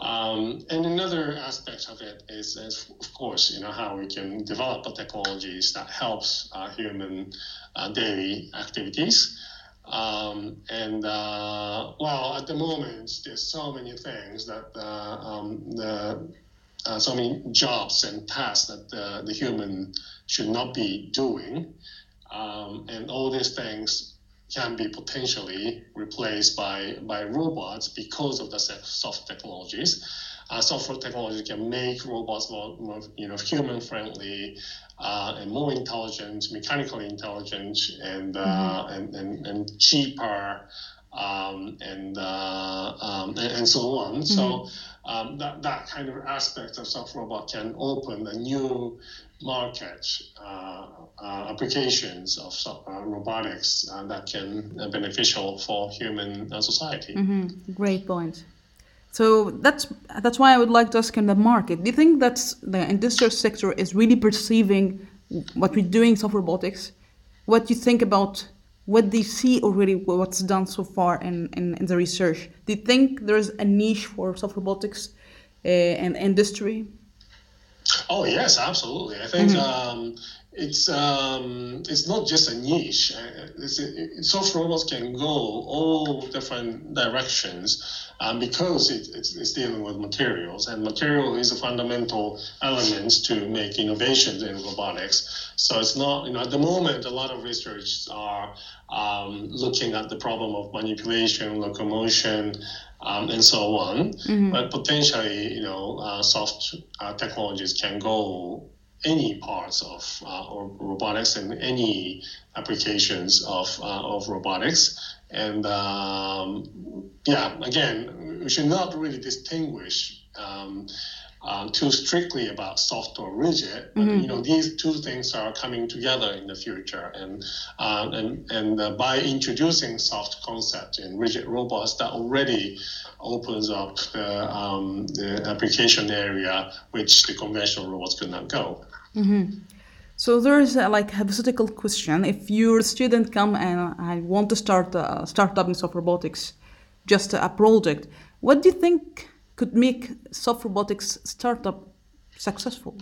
Um, and another aspect of it is, is, of course, you know, how we can develop the technologies that helps uh, human uh, daily activities. Um, and uh, well, at the moment, there's so many things that um, the uh, so many jobs and tasks that the, the human should not be doing. Um, and all these things can be potentially replaced by, by robots because of the soft technologies. Uh, software technology can make robots more, more you know, human friendly uh, and more intelligent, mechanically intelligent, and, uh, mm-hmm. and, and, and cheaper um, and, uh, um, and, and so on. Mm-hmm. So um, that that kind of aspect of soft robot can open a new market uh, uh, applications of uh, robotics uh, that can be beneficial for human uh, society. Mm-hmm. Great point. So that's that's why I would like to ask in the market. Do you think that the industrial sector is really perceiving what we're doing soft robotics? What do you think about what they see already what's done so far in, in, in the research. Do you think there's a niche for soft robotics uh, and industry oh yes absolutely i think mm-hmm. um, it's um, it's not just a niche. Uh, it's, it, soft robots can go all different directions um, because it, it's, it's, dealing with materials, and material is a fundamental element to make innovations in robotics. So it's not, you know, at the moment, a lot of research are um, looking at the problem of manipulation, locomotion, um, and so on. Mm-hmm. But potentially, you know, uh, soft uh, technologies can go any parts of uh, or robotics and any applications of, uh, of robotics. And um, yeah, again, we should not really distinguish um, uh, too strictly about soft or rigid. But, mm-hmm. You know, these two things are coming together in the future, and uh, and and uh, by introducing soft concept in rigid robots, that already opens up the, um, the application area which the conventional robots could not go. Mm-hmm. So there is a, like hypothetical question: If your student come and I want to start a startup in soft robotics, just a project, what do you think could make soft robotics startup successful?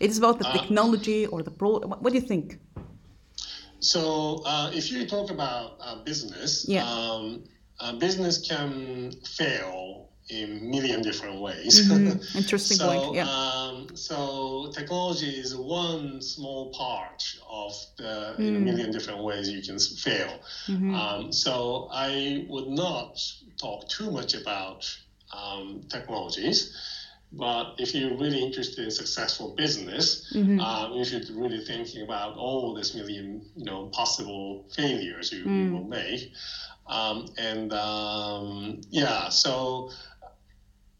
It's about the uh, technology or the pro. What, do you think? so uh, if you talk about uh, business, Yeah. um, uh, business can fail in million different ways. Mhm. Interesting so, point. Yeah. um, so technology is one small part of the in a Mm. million different ways you can fail. Mhm. Um, so I would not talk too much about um, technologies. But if you're really interested in successful business, Mhm. um, you should really thinking about all this million, you know, possible failures you, you Mm. will make. Um, and um, yeah, so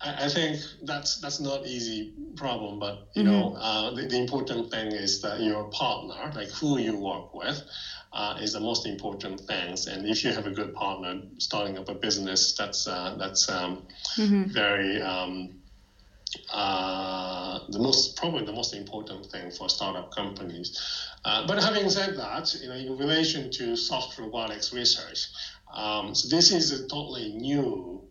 I, I think that's that's not easy problem, but you know, uh, the, the important thing is that your partner, like who you work with, uh, is the most important things. And if you have a good partner starting up a business, that's uh, that's um, Mhm. very um, uh, the most probably the most important thing for startup companies. Uh, but having said that, you know, in relation to soft robotics research, um, so this is a totally new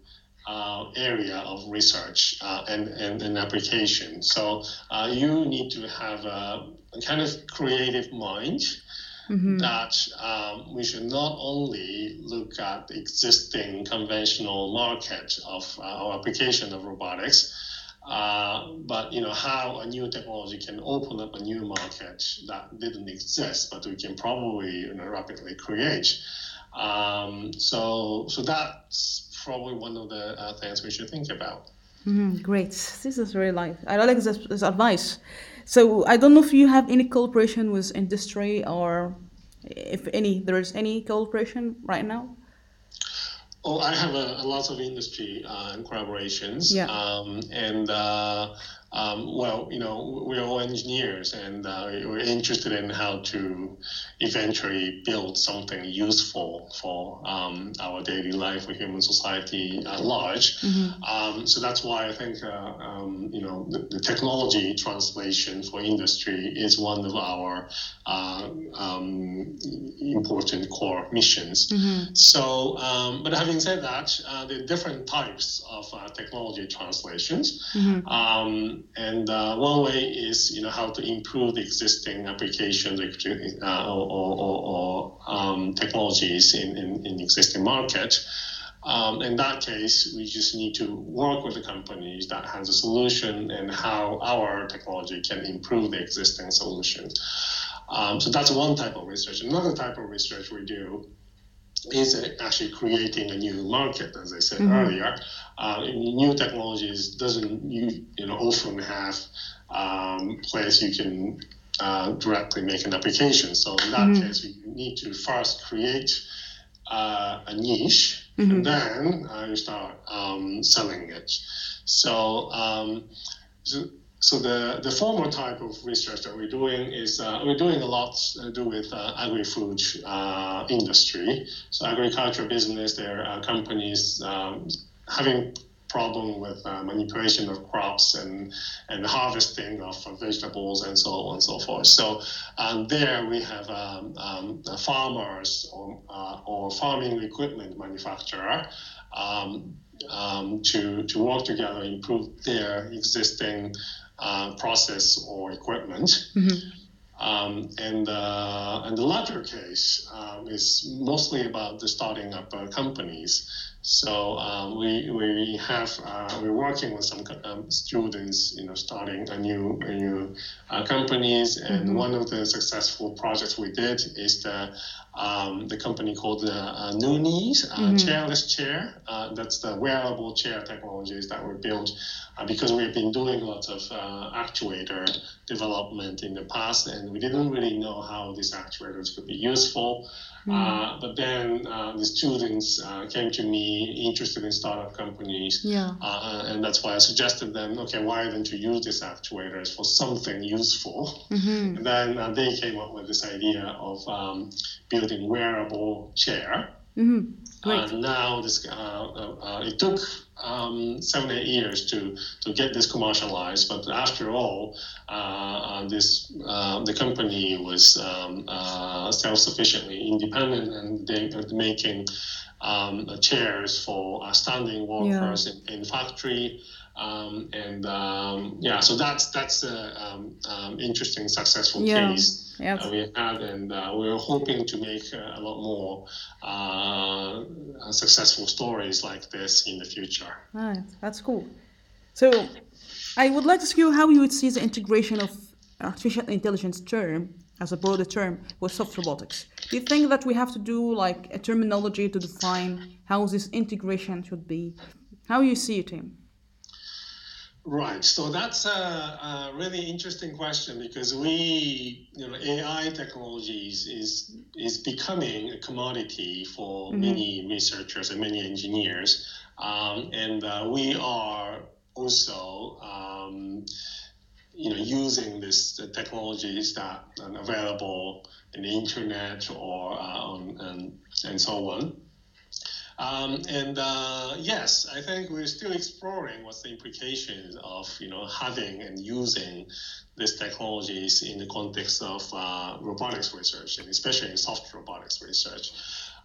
uh, area of research uh, and, and, and application. So uh, you need to have a, a kind of creative mind Mhm. that um, we should not only look at the existing conventional market of uh, or application of robotics, uh, but you know how a new technology can open up a new market that didn't exist, but we can probably you know, rapidly create. Um, so, so that's probably one of the uh, things we should think about. Mhm, Great. This is really like I like this, this advice. So I don't know if you have any cooperation with industry or if any there is any cooperation right now. Oh, I have a, a lot of industry uh, collaborations. Yeah. Um, and uh, um, well, you know, we're all engineers, and uh, we're interested in how to eventually build something useful for um, our daily life for human society at large. Um, so that's why I think, uh, um, you know, the, the technology translation for industry is one of our uh, um, important core missions. So, um, but having said that, uh, there are different types of uh, technology translations, um, and uh, one way is you know how to improve the existing applications uh, or, or, or, um, technologies in, in, in existing market. Um, in that case, we just need to work with the companies that has a solution and how our technology can improve the existing solutions. Um, so that's one type of research. Another type of research we do is actually creating a new market, as I said earlier. Uh, new technologies doesn't you, you know often have um, place you can uh, directly make an application. So in that case, you need to first create uh, a niche, and then uh, you start um, selling it. So, um, so, so the, the former type of research that we're doing is uh, we're doing a lot to do with uh, agri-food uh, industry. So agriculture business, there are companies um, having problem with uh, manipulation of crops and, and harvesting of vegetables and so on and so forth. So um, there we have um, um, farmers or, uh, or farming equipment manufacturer um, um, to, to work together, improve their existing uh, process or equipment. Um, and uh, and the latter case um, is mostly about the starting up uh, companies. So um, we we have uh, we're working with some um, students, you know, starting a new a new uh, companies. And one of the successful projects we did is the um, the company called uh, uh, uh, chairless chair. Uh, that's the wearable chair technologies that were built uh, because we've been doing lots of uh, actuator development in the past, and we didn't really know how these actuators could be useful. Uh, but then uh, the students uh, came to me interested in startup companies, Yeah. uh, and that's why I suggested them, okay, why don't you use these actuators for something useful? And then uh, they came up with this idea of um, building wearable chair. Uh, now this uh, uh, uh, it took um, seven eight years to to get this commercialized, but after all, uh, uh, this uh, the company was um, uh, self sufficiently independent and they were making um, chairs for uh, standing workers in, in factory. Um, and um, yeah, so that's that's an um, um, interesting successful Yeah. case Yeah. uh, we had, and uh, we're hoping to make uh, a lot more uh, successful stories like this in the future. Right, that's cool. So, I would like to ask you how you would see the integration of artificial intelligence term as a broader term with soft robotics. Do you think that we have to do like a terminology to define how this integration should be? How you see it, Tim? Right. So that's a, a really interesting question because we, you know, AI technologies is is becoming a commodity for many researchers and many engineers, um, and uh, we are also, um, you know, using this the technologies that are available in the internet or uh, on, and and so on. Um, and uh, yes, I think we're still exploring what's the implications of you know having and using these technologies in the context of uh, robotics research, and especially in soft robotics research.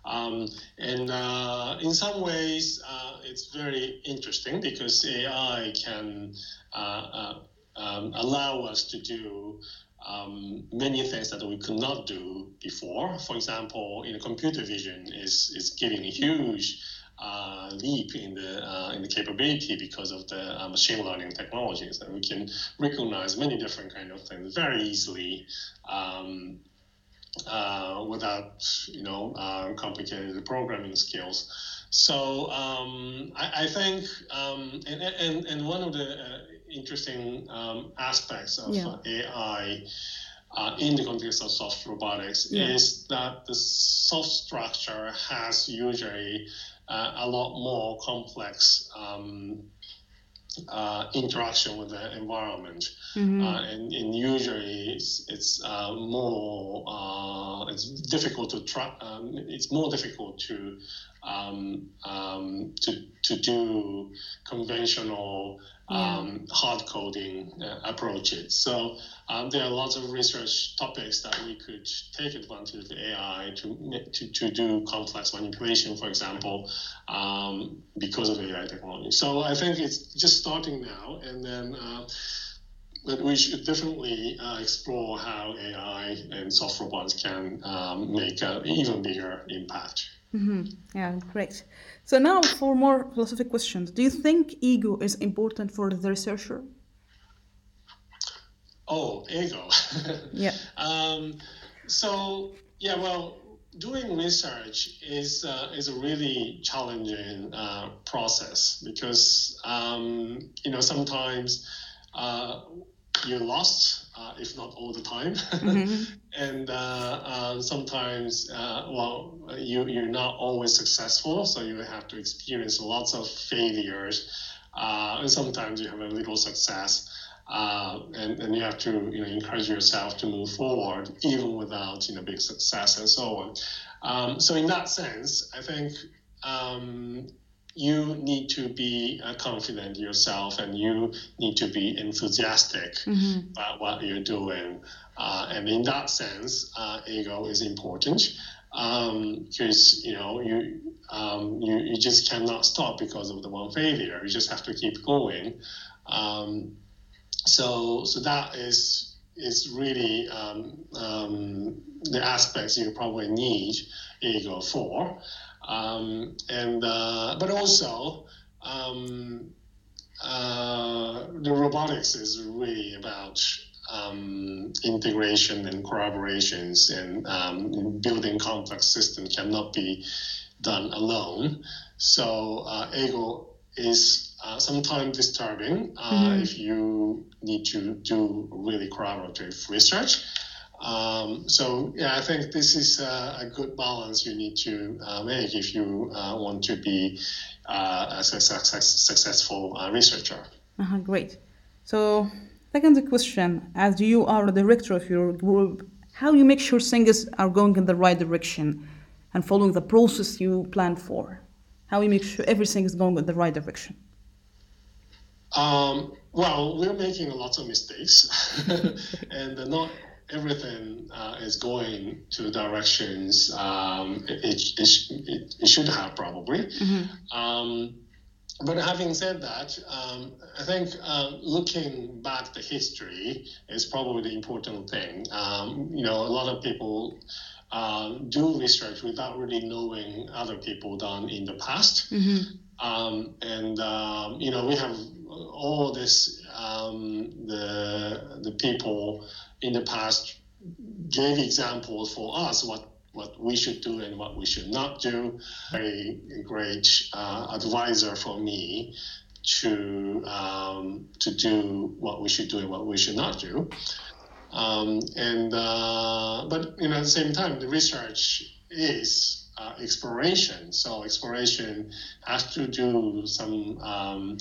Um, and uh, in some ways, uh, it's very interesting because AI can uh, uh, um, allow us to do um, many things that we could not do before. For example, in computer vision is is giving a huge uh, leap in the uh, in the capability because of the uh, machine learning technologies that we can recognize many different kind of things very easily. Um, uh, without you know uh, complicated programming skills. So um, I, I think um, and, and and one of the uh, interesting um, aspects of Yeah. AI. Uh, in the context of soft robotics, Yeah. is that the soft structure has usually uh, a lot more complex um, uh, interaction with the environment. Mm-hmm. Uh, and, and usually it's, it's uh, more uh, it's difficult to try um, it's more difficult to um, um, to, to do conventional um, hard coding uh, approaches. So um, there are lots of research topics that we could take advantage of AI to to, to do complex manipulation, for example, um, because of AI technology. So I think it's just starting now, and then. Uh, but we should definitely uh, explore how AI and soft robots can um, make an even bigger impact. Yeah, great. So now for more philosophical questions, do you think ego is important for the researcher? Oh, ego. Yeah. um, so yeah, well, doing research is uh, is a really challenging uh, process because um, you know sometimes uh, you're lost, uh, if not all the time, and uh, uh, sometimes uh, well you you're not always successful, so you have to experience lots of failures, uh, and sometimes you have a little success uh, and, and you have to you know encourage yourself to move forward even without you know big success and so on. Um, so in that sense, I think um, you need to be uh, confident yourself and you need to be enthusiastic about what you're doing. Uh, and in that sense, uh, ego is important because you know you, um, you you just cannot stop because of the one failure. You just have to keep going. Um, so so that is is really um, um, the aspects you probably need ego for, um, and uh, but also um, uh, the robotics is really about um, integration and collaborations and um, building complex systems cannot be done alone. So uh, ego is uh, sometimes disturbing uh, if you need to do really collaborative research. Um, so yeah, I think this is a, a good balance you need to uh, make if you uh, want to be uh, a success, successful uh, researcher. Uh-huh, great. So, second question: As you are the director of your group, how you make sure things are going in the right direction and following the process you planned for? How you make sure everything is going in the right direction? Um, well, we're making a lot of mistakes, and not everything uh, is going to directions um, it, it, it, it, should have probably. Um, but having said that, um, I think um, looking back the history is probably the important thing. Um, you know, a lot of people um, do research without really knowing other people done in the past. Um, and um, you know, we have all this the the people in the past gave examples for us what what we should do and what we should not do. A great uh, advisor for me to um, to do what we should do and what we should not do. Um, and uh, but you know at the same time, the research is uh, exploration. So exploration has to do some. Um,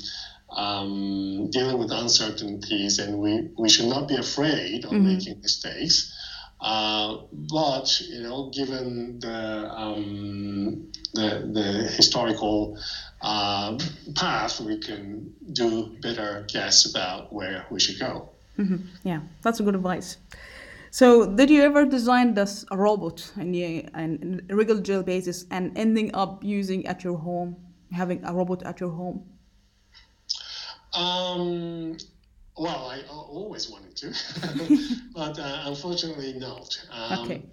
um, dealing with uncertainties, and we, we should not be afraid of mm-hmm. making mistakes. Uh, but you know, given the um, the, the historical uh, path, we can do better guess about where we should go. Mm-hmm. Yeah, that's a good advice. So, did you ever design this a robot on a regular jail basis and ending up using at your home, having a robot at your home? Um, well, I always wanted to, but uh, unfortunately not. Um, okay.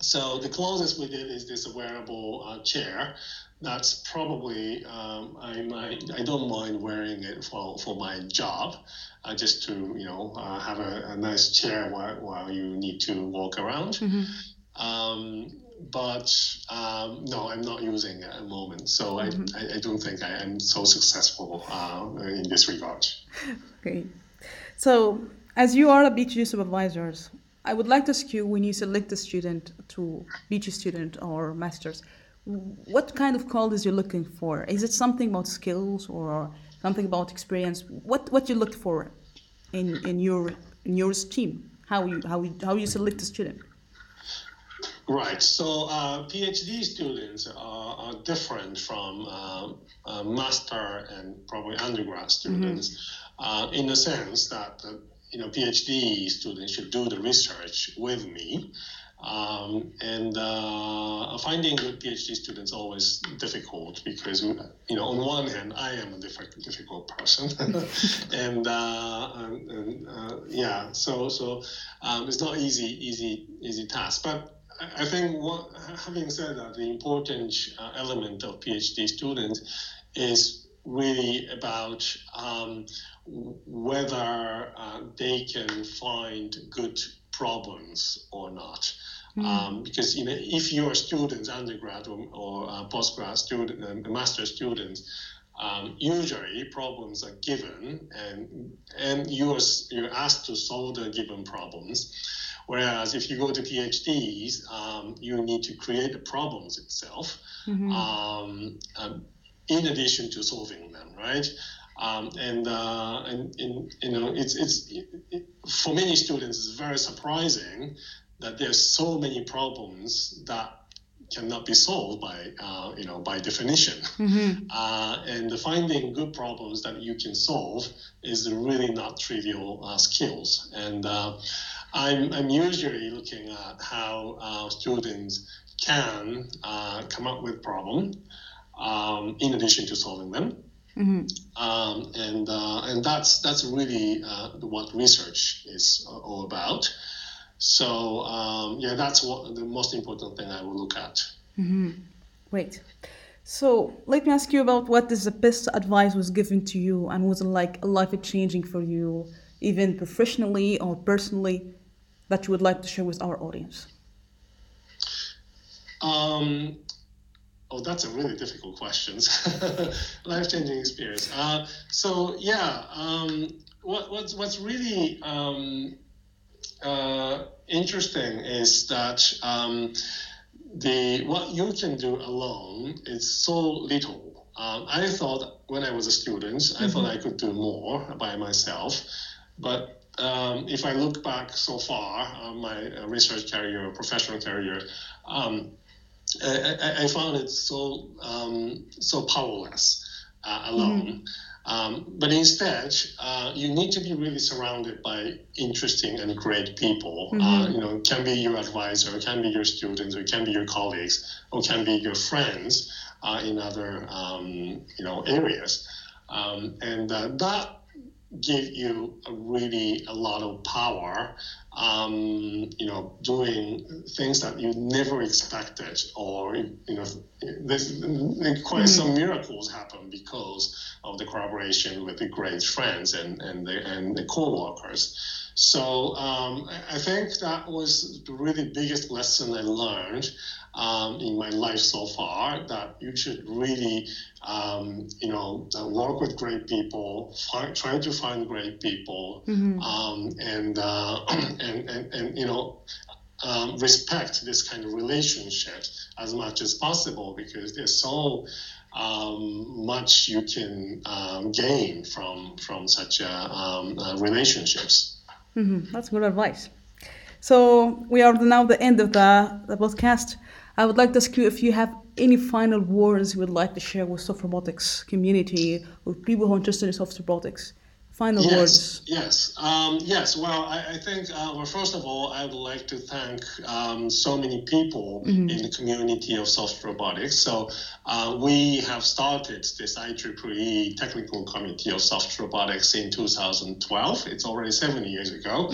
So the closest we did is this wearable uh, chair. That's probably um, I might I don't mind wearing it for, for my job, uh, just to you know uh, have a, a, nice chair while, while you need to walk around. Mm-hmm. Um, but um, no, I'm not using it at the moment. So mm-hmm. I, I, don't think I am so successful uh, in this regard. Okay. So, as you are a PhD supervisors, I would like to ask you when you select a student to PhD student or masters, what kind of qualities you're looking for? Is it something about skills or something about experience? What what you look for in, in your in your team? How you how you, how you select a student? Right. So uh, PhD students are, are different from uh, uh, master and probably undergrad students. Mm-hmm uh, in the sense that uh, you know PhD students should do the research with me. Um, and uh, finding good PhD students always difficult because you know on one hand I am a difficult, difficult person, and, uh, and, and uh, yeah, so so um, it's not easy easy easy task. But I think what, having said that, the important uh, element of PhD students is really about um, whether uh, they can find good problems or not. Mm. Um, because you know, if you're students, undergrad or, or uh, postgrad student, uh, master students, um, usually problems are given, and and you're you're asked to solve the given problems. Whereas if you go to PhDs, um, you need to create the problems itself, mm-hmm. um, um, in addition to solving them, right? Um, and, uh, and, and, you know, it's, it's it, it, for many students, it's very surprising that there's so many problems that cannot be solved by, uh, you know, by definition. Mm-hmm. Uh, and finding good problems that you can solve is really not trivial uh, skills. And uh, I'm, I'm usually looking at how uh, students can come up with problems um, in addition to solving them. Mm-hmm. Um, and uh, and that's that's really uh, what research is all about. So um, yeah, that's what the most important thing I will look at. Mm-hmm. Great. So let me ask you about what is the best advice was given to you and was it like life changing for you, even professionally or personally, that you would like to share with our audience. Um, Oh, that's a really difficult question. Life changing experience. Uh, so yeah, um, what, what's what's really um, uh, interesting is that um, the what you can do alone is so little. Um, I thought when I was a student, mm-hmm. I thought mm-hmm. I could do more by myself, but um, if I look back so far, uh, my research career, professional career. Um, I, I, found it so um, so powerless uh, alone. Mm-hmm. Um, but instead, uh, you need to be really surrounded by interesting and great people. Uh, you know, it can be your advisor, it can be your students, or it can be your colleagues, or can be your friends uh, in other um, you know areas, um, and uh, that give you really a lot of power um, you know doing things that you never expected or you know there's, there's quite some miracles happen because of the collaboration with the great friends and and the, and the co-workers. So um, I- I think that was the really biggest lesson I learned um, in my life so far. That you should really, um, you know, uh, work with great people, find, try to find great people, um, and, uh, and and and you know. Um, respect this kind of relationship as much as possible because there's so um, much you can um, gain from from such uh, um, uh, relationships. That's good advice. So we are now the end of the, the podcast. I would like to ask you if you have any final words you would like to share with soft robotics community or people who are interested in soft robotics. Final Yes, words. yes, um, yes. Well, I, I think, uh, well, first of all, I would like to thank um, so many people in the community of soft robotics. So uh, we have started this IEEE Technical Committee of Soft Robotics in 2012. It's already seven years ago.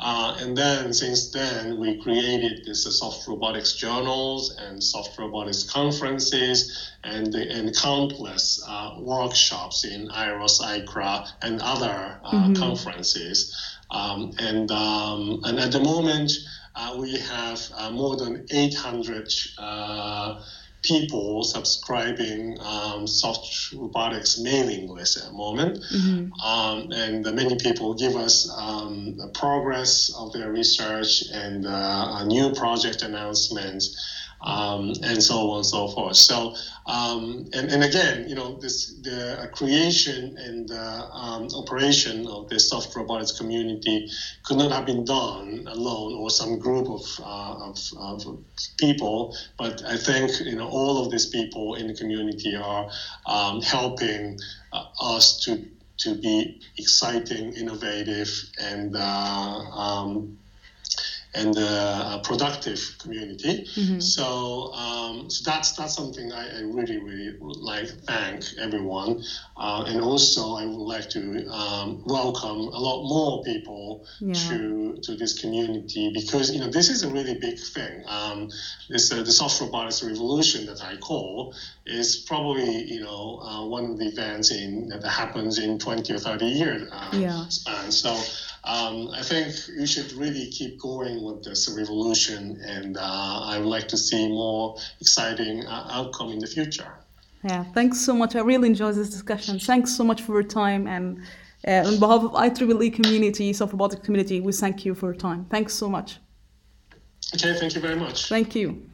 Uh, and then since then, we created this uh, soft robotics journals and soft robotics conferences and, and countless uh, workshops in IROS, ICRA, and other uh, conferences. Um, and, um, and at the moment, uh, we have uh, more than 800 uh, people subscribing um, soft robotics mailing list at the moment. Um, and many people give us um, the progress of their research and uh, new project announcements. Um, and so on and so forth. So, um, and, and again, you know, this the uh, creation and uh, um, operation of the soft robotics community could not have been done alone or some group of, uh, of, of people. But I think you know all of these people in the community are um, helping uh, us to to be exciting, innovative, and uh, um, and a productive community. So, um, so that's that's something I, I really really would like to thank everyone, uh, and also I would like to um, welcome a lot more people Yeah. to to this community because you know this is a really big thing. Um, this uh, the soft robotics revolution that I call is probably you know uh, one of the events in that happens in 20 or 30 years uh, Yeah. span. So um, I think you should really keep going with this revolution, and uh, I would like to see more exciting uh, outcome in the future. Yeah, thanks so much. I really enjoyed this discussion. Thanks so much for your time. And uh, on behalf of IEEE community, soft robotics community, we thank you for your time. Thanks so much. Okay, thank you very much. Thank you.